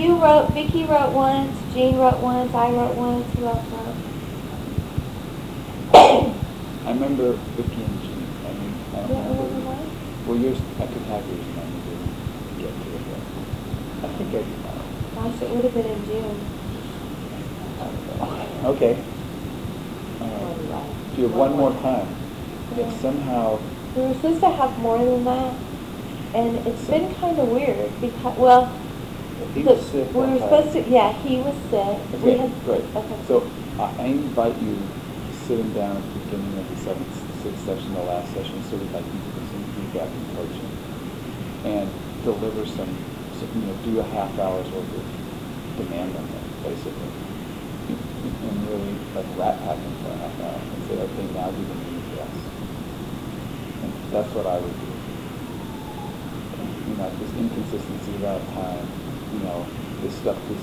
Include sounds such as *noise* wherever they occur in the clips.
You wrote, Vicki wrote once, Jean wrote once, I wrote once, who else wrote? *coughs* I remember Vicki and Jean, I mean, I don't don't remember. Well, yours, I could have yours and I didn't get to it yet. I think I did mine. Gosh, it would have been in June. I don't know. Okay. Uh, If you have one more time, Yeah. if somehow, We were supposed to have more than that, and it's been kind of weird because, well, he was sick. we were supposed to, yeah, he was sick. We Okay, had- great. Okay. So I I invite you to sit him down at the beginning of the seventh, sixth session, the last session, so like you to give some feedback and coaching. And deliver some, some, you know, do a half hour's worth of demand on them, basically. And really like rat pack them for a half hour and say, okay, now do the for us. And that's what I would do. You know, this inconsistency about time, you know, this stuff, this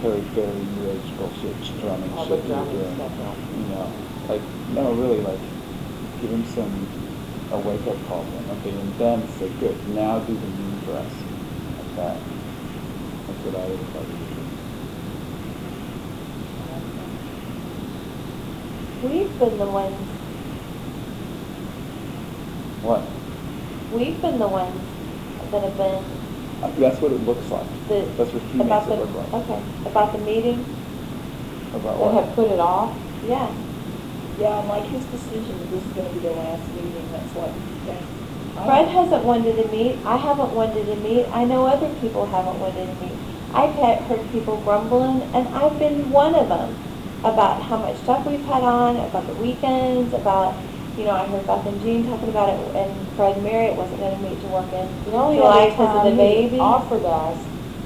very, very new age bullshit drumming All the shit you're drumming doing. stuff, yeah. You know, like, no, really, like, give him some, a wake up call then, okay, and then say, good, now do the for us. Like that. That's what I would like to do. We've been the ones, What? we've been the ones that have been That's what it looks like. the. That's what he about makes it the- look like. Okay, about the meeting, About They what? have put it off? yeah. Yeah, and like his decision, that this is gonna be the last meeting, that's what, yeah. Fred hasn't wanted to meet, I haven't wanted to meet, I know other people haven't wanted to meet. I've had, heard people grumbling, and I've been one of them, about how much stuff we've had on, about the weekends, about, you know, I heard Beth and Jean talking about it, and Fred Marriott wasn't gonna meet to work in The only July other because of time the he baby. offered us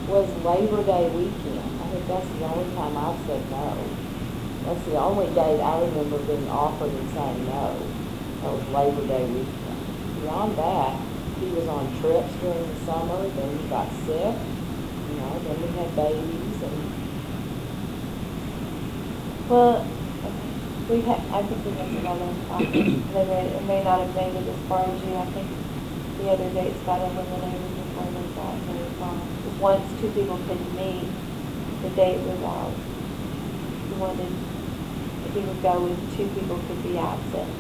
was Labor Day weekend. I think that's the only time I've said no. That's the only date I remember being offered and saying no. That was Labor Day weekend. Beyond that, he was on trips during the summer, then he got sick, you know, then we had babies and, Well, we had, I think we had some other options, they may, it may not have made it as far as you, I think the other dates got eliminated before they got far. Because once two people couldn't meet, the date was out. He wanted, if he would go when two people could be absent.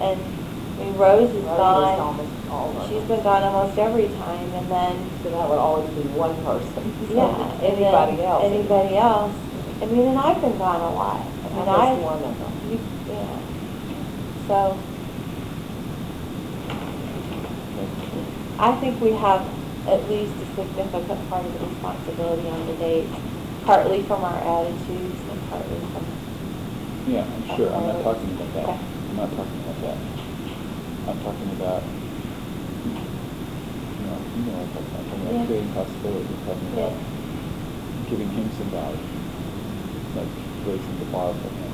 And, I mean, Rose is Rose gone, almost all of she's been gone almost every time, and then So that would always be one person. So yeah, and Anybody else. Anybody else. I mean, and I've been gone a lot. I mean, I, one of them. So, I think we have at least a significant part of the responsibility on the dates, partly from our attitudes and partly from, Yeah, I'm sure, I'm not talking about that. Okay. I'm not talking about that. I'm talking about, you know, you know what I'm talking about, I'm talking Yeah. about creating possibilities, I'm talking Yeah. about giving him some value, like raising the bar for him.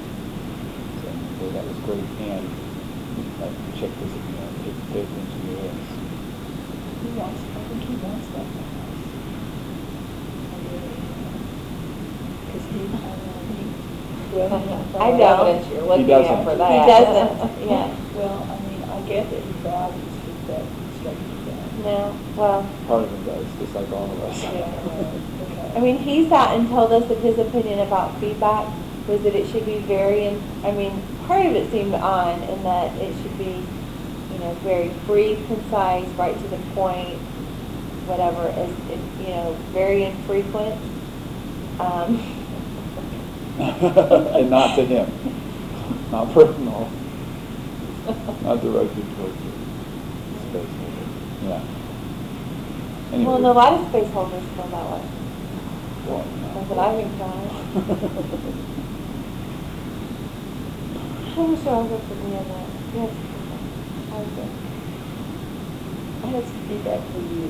Saying, that was great, and, like, check this, you know, pay pay attention to this. He wants, I think he wants that from us. I really, Cause he, don't know, he, well, *laughs* I From know. evidence you're looking doesn't. at for He that. he doesn't, *laughs* yeah. well, I mean, I get that he values feedback, constructive feedback. No, well, Part of him does, just like all of us. Yeah, right, okay. I mean, he sat and told us that his opinion about feedback was that it should be very, in- I mean, part of it seemed on in that it should be, you know, very brief, concise, right to the point, whatever, as, you know, very infrequent. Um, *laughs* And not to him, not personal, not directed towards you. Space holder. Yeah. Well, and a lot of space holders feel that way. Well, That's what I've encountered. *laughs* How was your other for me on that? Yes. Was it? I have some feedback for you.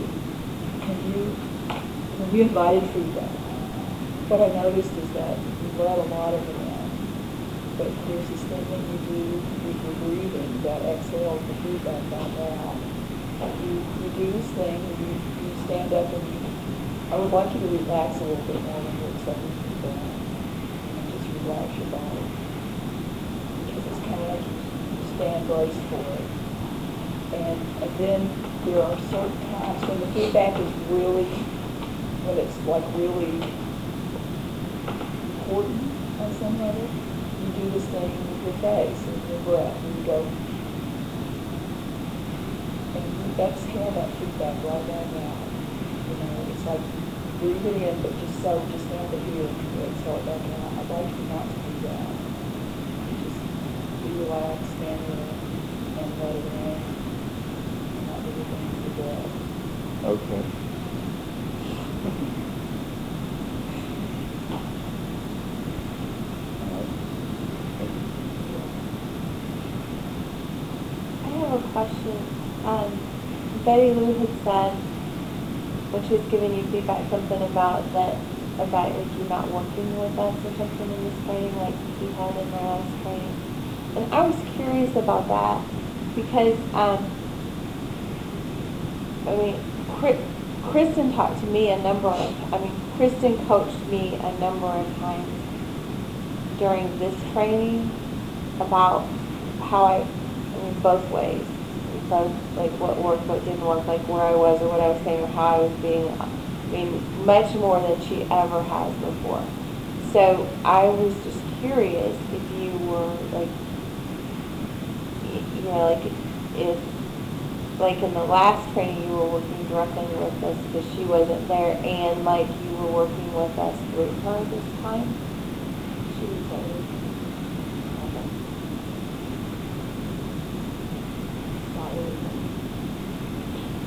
When you, when you invited feedback, what I noticed is that you brought a lot of it in. But there's this thing that you do with your breathing that exhales the feedback out loud. You, you do this thing, you, you stand up and you, I would like you to relax a little bit more when you're accepting feedback. And just relax your body. Because it's kind of like you stand braced for it. And, and then there are certain times when the feedback is really when it's like really important on some level, you do this thing with your face and your breath, and you go, and you exhale that feedback right down now. You know, it's like breathe it in, but just so, just down to here, you exhale it back out. I'd like you not to do that. Just be relaxed, stand there, and let in. And not do anything with your breath. Okay. Alright. Thank. I have a question. Um, Betty Lou had said, when she was giving you feedback, something about that, about like you not working with us or something in this training, like he had in the last training. And I was curious about that because, um, I mean, Kristen talked to me a number of, I mean, Kristen coached me a number of times during this training about how I, I mean, both ways. Both, like what worked, what didn't work, like where I was or what I was saying or how I was being, I mean, much more than she ever has before. So I was just curious if you were like, know, like if, like in the last training, you were working directly with us because she wasn't there and like you were working with us through her this time? She was not really.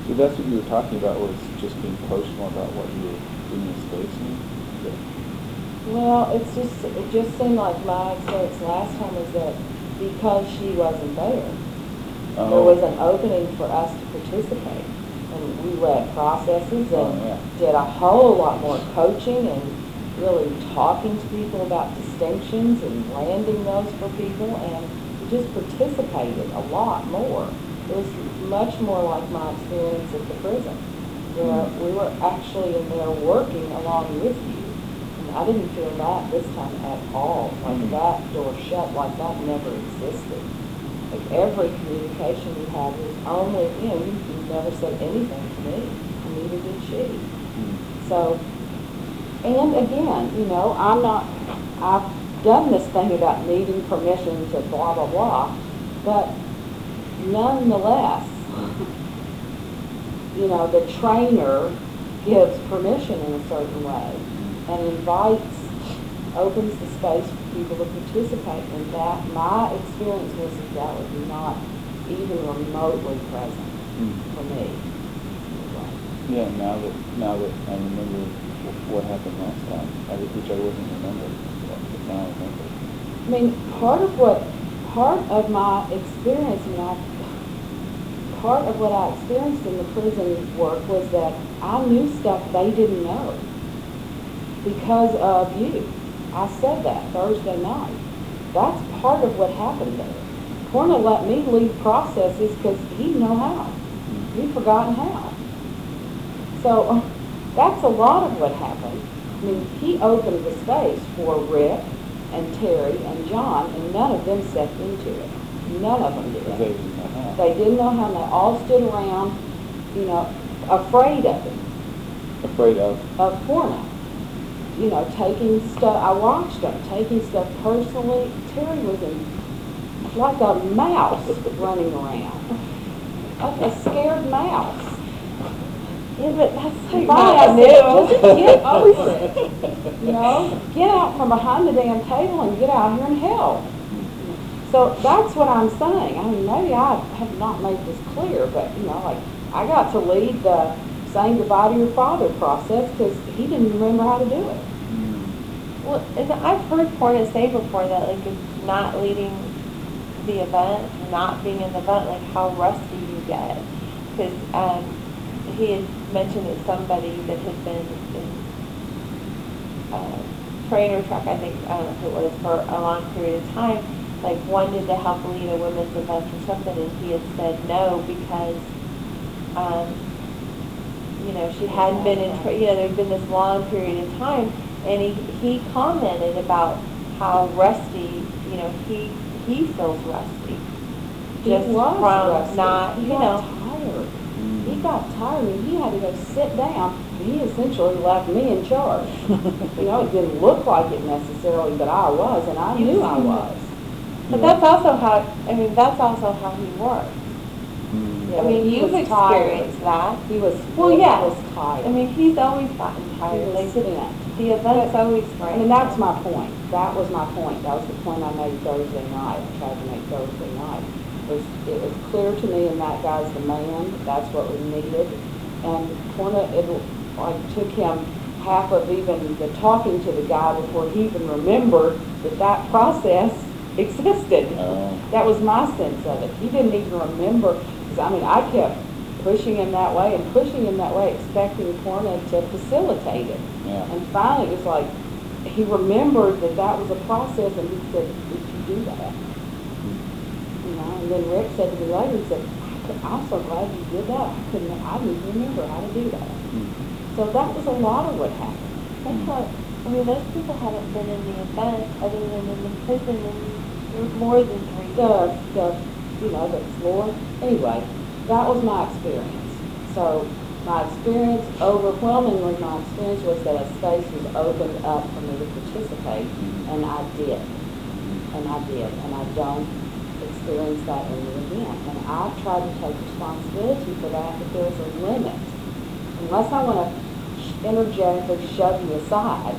So that's what you were talking about, was just being personal about what you were doing in space and, Well, it's just, it just seemed like my experience last time was that because she wasn't there, there Oh. was an opening for us to participate. And we read processes Oh, yeah. and did a whole lot more coaching and really talking to people about distinctions and landing those for people and we just participated a lot more. It was much more like my experience at the prison, where Mm. we were actually in there working along with you. And I didn't feel that this time at all, like Mm. that door shut, like that never existed. Like every communication we had was only, you, you never said anything to me, and neither did she. So, and again, you know, I'm not, I've done this thing about needing permission to blah, blah, blah, but nonetheless, *laughs* you know, the trainer gives permission in a certain way and invites, opens the space for people to participate in that. My experience was that that was not even remotely present Mm. for me. Yeah, now that, now that I remember what happened last time, I, which I wasn't remembering, but now I remember. I mean, part of what, part of my experience, you know, part of what I experienced in the prison work was that I knew stuff they didn't know because of you. I said that Thursday night. That's part of what happened there. Corna let me lead processes because he didn't know how. He'd forgotten how. So *laughs* that's a lot of what happened. I mean, he opened the space for Rick and Terry and John, and none of them stepped into it. None of them Because they did. didn't know how. They didn't know how, and they all stood around, you know, afraid of him, Afraid of, of Corna. You know, taking stuff, I watched them, taking stuff personally. Terry was a, like a mouse running around, like a scared mouse. Yeah, but that's Fine, not I new. said, just get over it. You *laughs* know, get out from behind the damn table and get out here and help. So that's what I'm saying. I mean, maybe I have not made this clear, but, you know, like, I got to lead the saying goodbye to your father process because he didn't remember how to do it. Mm. Well, and I've heard Porter say before that, like, if not leading the event, not being in the event, like, how rusty you get. Because, um, he had mentioned that somebody that had been in, uh, trainer truck, I think, I don't know if it was, for a long period of time, like, wanted to help lead a women's event or something, and he had said no because, um, you know, she hadn't been in, tra- you know, there'd been this long period of time, and he, he commented about how rusty, you know, he, he feels rusty. He Just was from rusty. not, He you got know, tired. He got tired and he had to go sit down he essentially left me in charge. *laughs* You know, it didn't look like it necessarily, but I was, and I knew I was. But that's also how, I mean, that's also how he works. Yeah, I mean, you've experienced that. He was, Well, he yeah. was tired. I mean, he's always gotten He tired. was Like, spent. the event's always I great. mean, that's my point. That was my point. That was the point I made Thursday night, I tried to make Thursday night. Was, it was clear to me and that guy's demand, that's what we needed. And Corna, it like took him half of even the talking to the guy before he even remembered that that process existed. Oh. That was my sense of it. He didn't even remember, because I mean, I kept pushing him that way and pushing him that way, expecting Corna to facilitate it. Yeah. And finally, it was like, he remembered that that was a process, and he said, did you do that? You know, and then Rick said to me later, he said, "I could- I'm so glad you did that. I couldn't, I didn't remember how to do that. Mm. So that was a lot of what happened. That's not, I mean, those people haven't been in the event other than in the prison in more than three The, years. the, you know, the floor, anyway, that was my experience. So my experience, overwhelmingly, my experience was that a space was opened up for me to participate, mm-hmm. and I did. And I did, and I don't experience that in the event. And I try to take responsibility for that, but there's a limit. Unless I want to energetically shove you aside,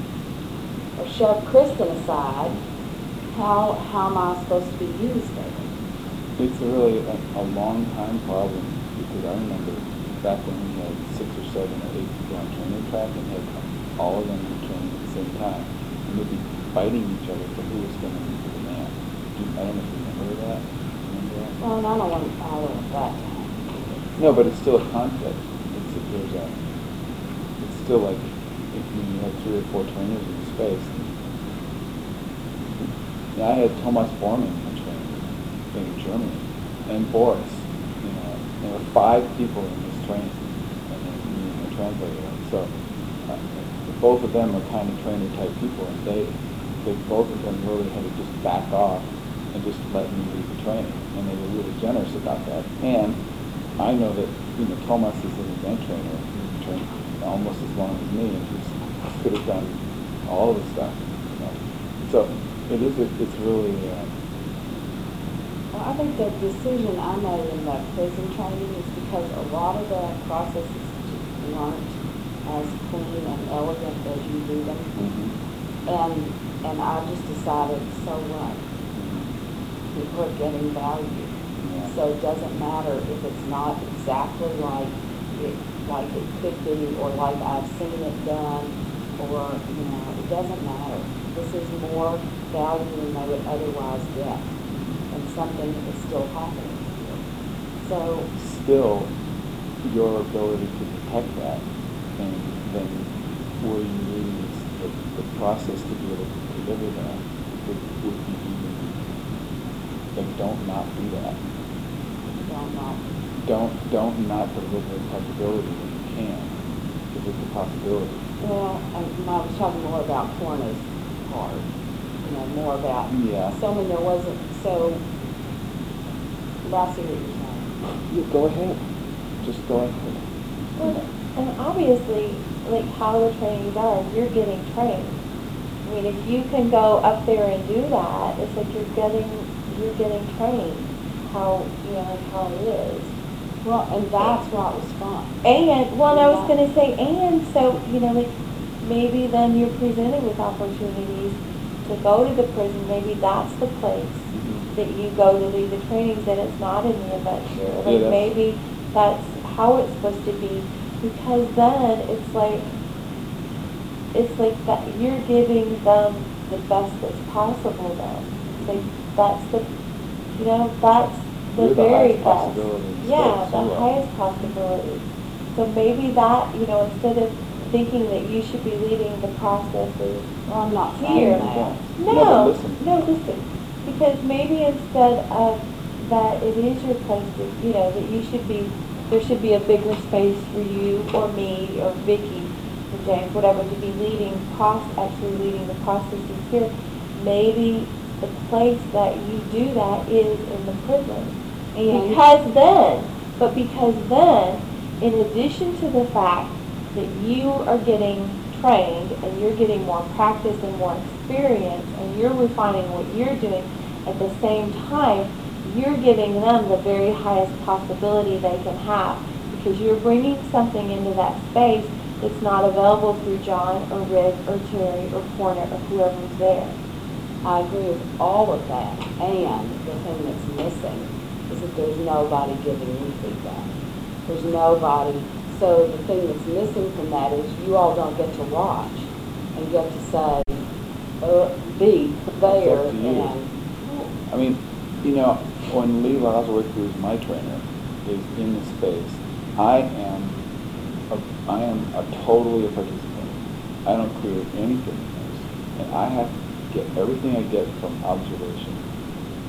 or shove Kristen aside, how, how am I supposed to be used there? It's really a, a long time problem because I remember back when we had six or seven or eight people on training track and had all of them in training at the same time. And they'd be fighting each other for who was going to be the man. Do you, I don't know if you remember that. Remember that? Well, don't want, I don't that happen. No, but it's still a conflict. It's, a- there's a, it's still like, if you have three or four trainers in space. Yeah, I had Thomas on training in Germany, and Boris, you know, there were five people in this train, and the translator. So, uh, both of them are kind of trainer type people, and they, they, both of them really had to just back off and just let me lead the training, and they were really generous about that. And I know that, you know, Thomas is an event trainer, trained almost as long as me, and he's could have done all of the stuff. You know. So it is, a, it's really, uh, I think the decision I made in the prison training is because a lot of the processes weren't as clean and elegant as you do them. Mm-hmm. And, and I just decided, so what? People are getting value. Yeah. So it doesn't matter if it's not exactly like it, like it could be, or like I've seen it done, or, you know, it doesn't matter. This is more value than they would otherwise get, something is still happening. So, still, your ability to detect that, and then where you use the, the process to be able to deliver that would, would be even, like, don't not do that. don't not, Don't, don't not deliver the possibility when you can, deliver the possibility. well, I, I was talking more about Corna's part, you know, more about Yeah. So when there wasn't, so, I see what you're saying. You go ahead, just go ahead. Well, And obviously, like how the trainings are, you're getting trained. I mean, if you can go up there and do that, it's like you're getting, you're getting trained how, you know, like how it is. Well, and that's what was fun. And, well, I was gonna say, and so, you know, like, maybe then you're presented with opportunities to go to the prison, maybe that's the place. That you go to lead the trainings, and it's not in the event here. Yeah, Like, that's- maybe that's how it's supposed to be, because then it's like, it's like that, you're giving them the best that's possible then. Like, that's the, you know, that's the You're very highest best. possibility Yeah, the you highest possibility. So maybe that, you know, instead of thinking that you should be leading the processes Well, I'm not here. that. No, No, listen. no, listen, because maybe instead of that it is your place to, you know, that you should be, there should be a bigger space for you or me or Vicky or James, whatever, to be leading process, actually leading the processes here. Maybe the place that you do that is in the prison. And- Because then, but because then, in addition to the fact that you are getting trained and you're getting more practice and more experience and you're refining what you're doing, at the same time, you're giving them the very highest possibility they can have because you're bringing something into that space that's not available through John or Rick or Terry or Porter or whoever's there. I agree with all of that, and the thing that's missing is that there's nobody giving you feedback. There's nobody, so the thing that's missing from that is you all don't get to watch and get to say, uh, be there up to you. and, I mean, you know, when Lee Losworth, who is my trainer, is in the space, I am, a, I am a totally a participant. I don't create anything in this, and I have to get everything I get from observation.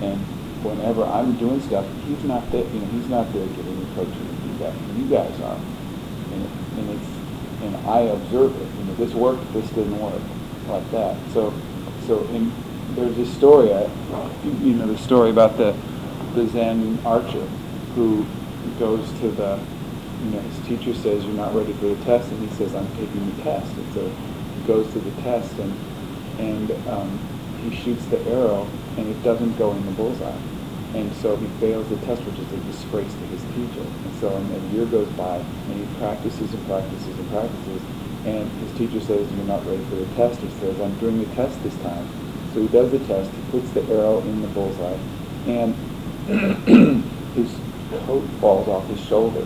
And whenever I'm doing stuff, he's not there. You know, he's not there giving me coaching and feedback. You guys are, and, it, and it's and I observe it. You know, this worked, this didn't work, like that. So, so in, there's this story. I, you, know, the story about the the Zen archer who goes to the, you know, his teacher says you're not ready for the test, and he says I'm taking the test. And so he goes to the test, and and um, he shoots the arrow, and it doesn't go in the bullseye. And so he fails the test, which is a disgrace to his teacher. And so and a year goes by, and he practices and practices and practices, and his teacher says, you're not ready for the test. He says, I'm doing the test this time. So he does the test, he puts the arrow in the bullseye, and *clears throat* his coat falls off his shoulder.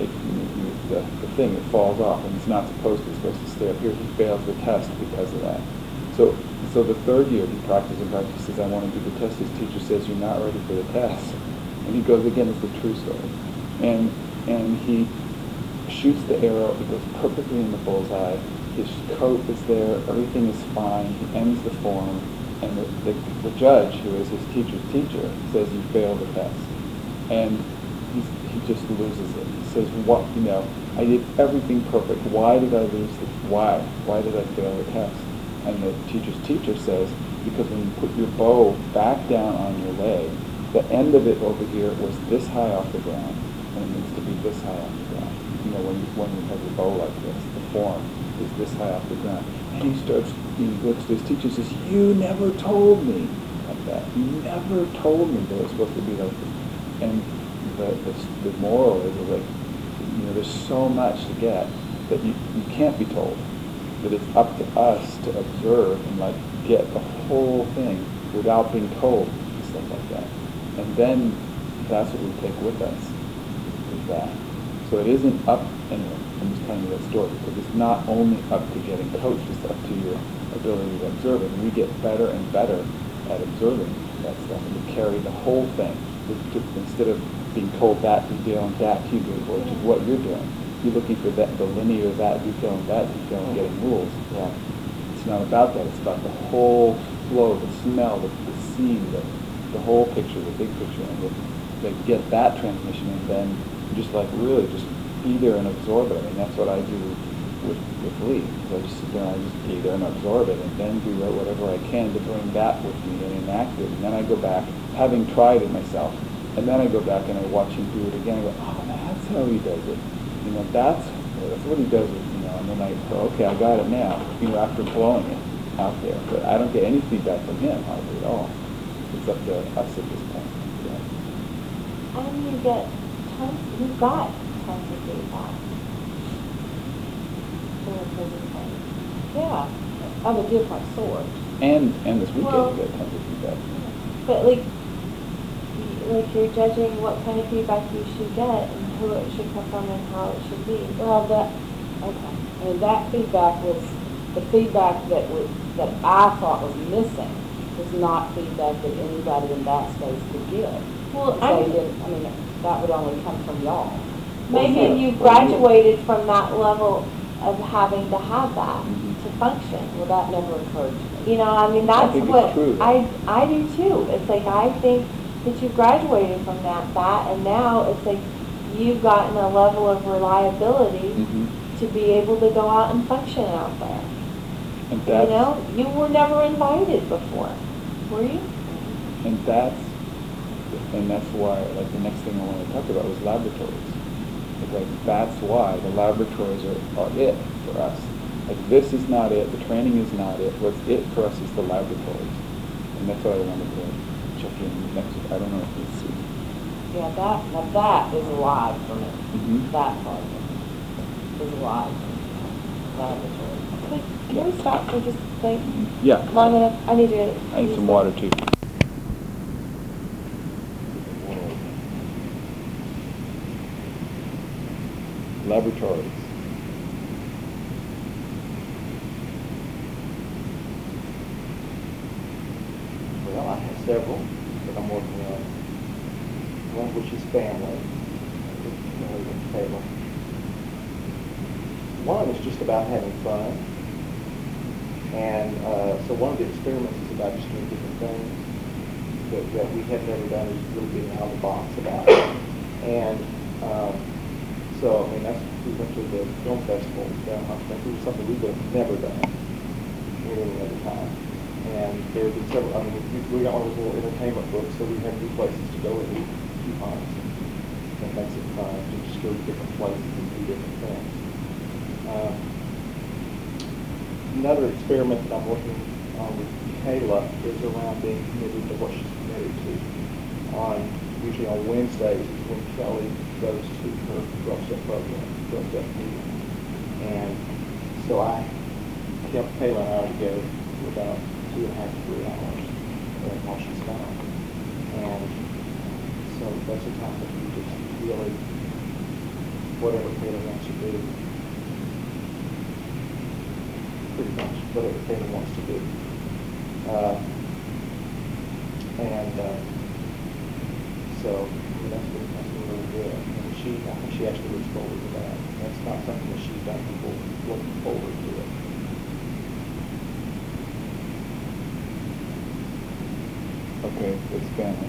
It, the, the thing, it falls off, and it's not supposed to. It's supposed to stay up here. He fails the test because of that. So, so the third year he practices and practices. I want to do the test. His teacher says, "You're not ready for the test," and he goes again. It's the true story, and and he shoots the arrow. It goes perfectly in the bullseye. His coat is there. Everything is fine. He ends the form, and the, the, the judge, who is his teacher's teacher, says, "You failed the test," and he just loses it. He says, "What? You know, I did everything perfect. Why did I lose the? Why? Why did I fail the test?" And the teacher's teacher says, "Because when you put your bow back down on your leg, the end of it over here was this high off the ground, and it needs to be this high. Know, when you, when have a bow like this, the form is this high off the ground." And he starts. He looks to his teacher and says, "You never told me like that. You never told me that it was supposed to be like this." And the, the, the moral is like, you know, there's so much to get that you, you can't be told. That it's up to us to observe and like get the whole thing without being told and stuff like that. And then that's what we take with us, is that. So it isn't up, anyway, I'm just telling you that story, because it's not only up to getting coached, it's up to your ability to observe. And we get better and better at observing that stuff, and to carry the whole thing, instead of being told that detail and that detail, which is what you're doing. You're looking for that, the linear, that detail and that detail and getting rules. yeah. It's not about that, it's about the whole flow, the smell, the, the scene, the, the whole picture, the big picture, and to get that transmission and then just like really just be there and absorb it. I mean, that's what I do with, with Lee. So I just sit there and I just be there and absorb it and then do whatever I can to bring that with me and enact it. And then I go back, having tried it myself, and then I go back and I watch him do it again. I go, oh, that's how he does it. You know, that's, that's what he does it, you know, and then I go, okay, I got it now, you know, after blowing it out there. But I don't get any feedback from him hardly at all. It's up to us at this point. Yeah. And you get you've got tons of feedback. From the prison place. Yeah, of a different sort. And, and this weekend, Well- we got tons of feedback. But like, y- like you're judging what kind of feedback you should get and who it should come from and how it should be. Well, that, okay, and that feedback was, the feedback that was, that I thought was missing was not feedback that anybody in that space could give. Well, Because I, they didn't, I mean, that would only come from y'all. maybe you graduated from that level of having to have that Mhm. to function. Well, that never occurred to me. You know, I mean, that's think it's what, true. I, I do too. It's like, I think that you graduated from that, that, and now it's like, you've gotten a level of reliability Mhm. to be able to go out and function out there. And You that's, know, you were never invited before, were you? and that's, and that's why, like, the next thing I wanted to talk about was laboratories. Like, that's why the laboratories are, are it for us. Like, this is not it, the training is not it, what's it for us is the laboratories. And that's why I wanted to check in next, I don't know if you see. Yeah, that, now that is alive for me. Mhm. That part of it is alive for me. Laboratory. Can can we stop for just a second? Yeah. Long enough, I need to. I need some water too. Laboratories. Well, I have several that I'm working on. One of which is family, with Kelly and Taylor. One is just about having fun. And uh, so one of the experiments is about just doing different things that, that we have never done is really getting out of the box about it. And um, so, I mean, that's, we went to the down in Hot Springs, something we would have never done at any other time. And there have been several, I mean, we, got one of those little entertainment books, so we have new places to go and eat coupons. And that makes it fun to just go to different places and do different things. Um, Another experiment that I'm working on with Kayla is around being committed to what she's committed to. On, usually on Wednesdays is when Kelly goes to her girl step program, girl step meeting. And so I kept Kayla and I together for about two and a half, three hours uh, while she's gone. And so that's a time that we just really, whatever Kayla wants to do, pretty much whatever Kayla wants to do. Uh, and uh, so I mean, that's been, really good. And she, I think she actually looks forward to before, looking forward to it. Okay, it's family.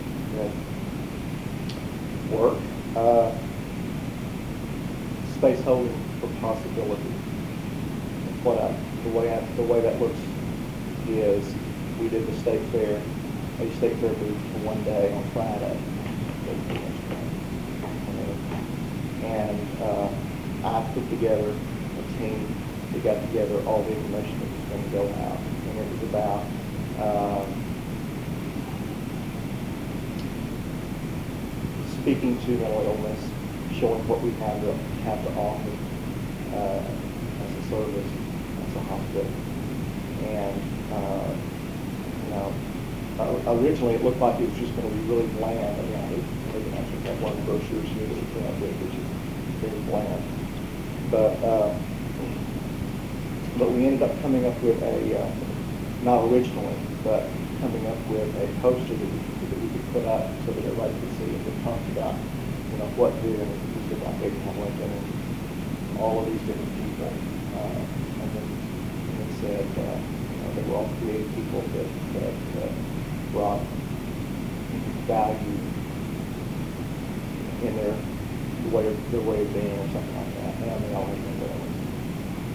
Work, uh, space holding for possibility. What I, the way I, the way that looks is, we did the state fair, a state fair booth for one day on Friday. And, uh, I put together a team that got together all the information that was gonna go out. And it was about, um, speaking to mental illness, showing what we have to, have to offer uh, as a service, as a hospital. And, uh, you know, originally it looked like it was just going to be really bland. I mean, I hate, got one brochures here that we came up with, which is very bland. But, uh, but we ended up coming up with a, uh, not originally, but coming up with a poster that we, that we could put up so that everybody could see and it talked about, you know, what did, and it was about Abraham Lincoln and all of these different people. Uh, and then it said, uh, you know, they were all creative people that, that, uh, brought value in their way of, their way of being or something like that. And illness.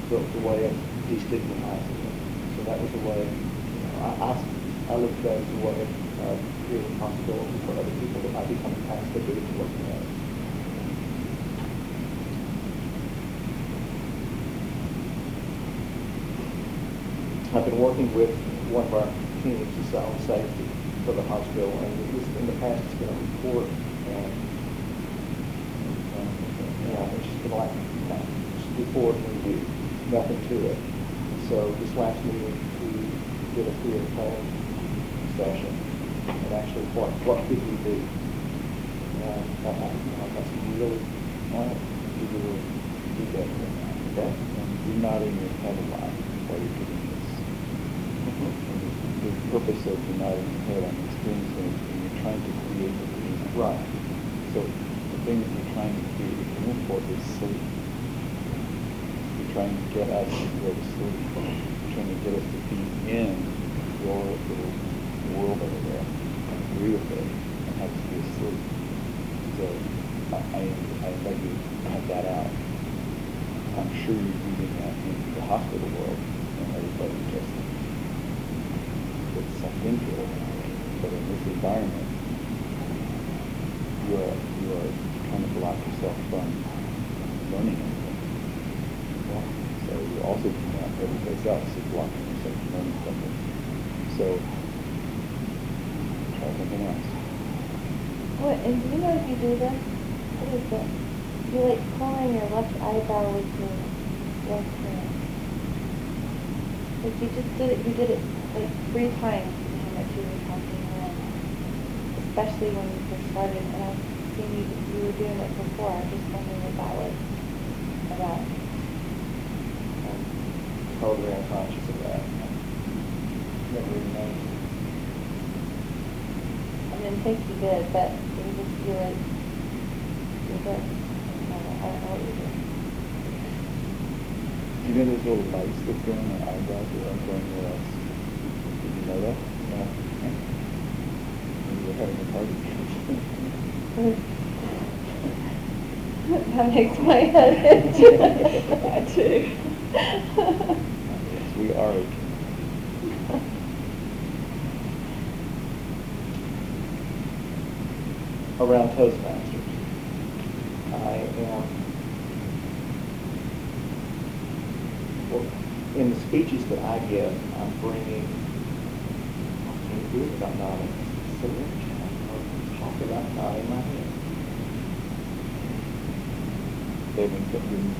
So it was a way of destigmatizing it. So that was a way, you know, I, I, I look at that as a way of uh, creating possibility for other people that might be coming past the booth and looking at it. I've been working with one of our teams, the sound safety for the hospital, and it in the past, it's been a report, and, um, yeah, it's just been like, know, just report and nothing to it. So this last meeting, we did a career plan session, and actually, what, what could we do? And I, I, I got some really, don't you do, do that. And you're nodding your head a lot while you're doing this. And The the purpose of you nodding your head, I'm experiencing, is you're trying to create a dream. Right. So the thing that you're trying to create a dream for is sleep. Trying to get us to go to sleep. Trying to get us to be in your little world over there and agree with it and have us be asleep. So I, I I let you have that out. I'm sure you're doing that in the hospital world and everybody just gets sucked into it. But in this environment, you are, you are trying to block yourself from learning anything. So you're also doing that every place else, is blocking yourself from learning something. So, try something else. What, and do you know if you do this, what is it? You like pulling your left eyebrow with your left hand. Like you just did it, you did it like three times how much you were talking then. Especially when you first started, and I've seen you, you were doing it before, I'm just wondering what that was about. I'm totally unconscious of that. Never even noticed. I didn't think you did, but you just, you like, you did. I don't know I don't what you did. You know those little lights that go on our eyebrows that aren't going anywhere else? Did you know that? No. You were having a party. *laughs* That makes my head itch. *laughs* That too. *laughs* Around Toastmasters. I am, well, in the speeches that I give, I'm bringing, I can't do it without nodding. So I'm talking about nodding my head.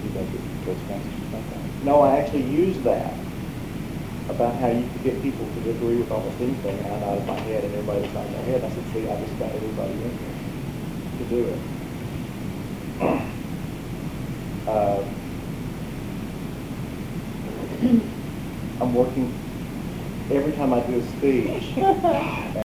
Feedback at Toastmasters about that. No, I actually use that about how you could get people to agree with almost anything, I nodded my head, and everybody was nodding their head. I said, see, I just got everybody in here to do it. *clears throat* Uh, *clears throat* I'm working, every time I do a speech, *laughs*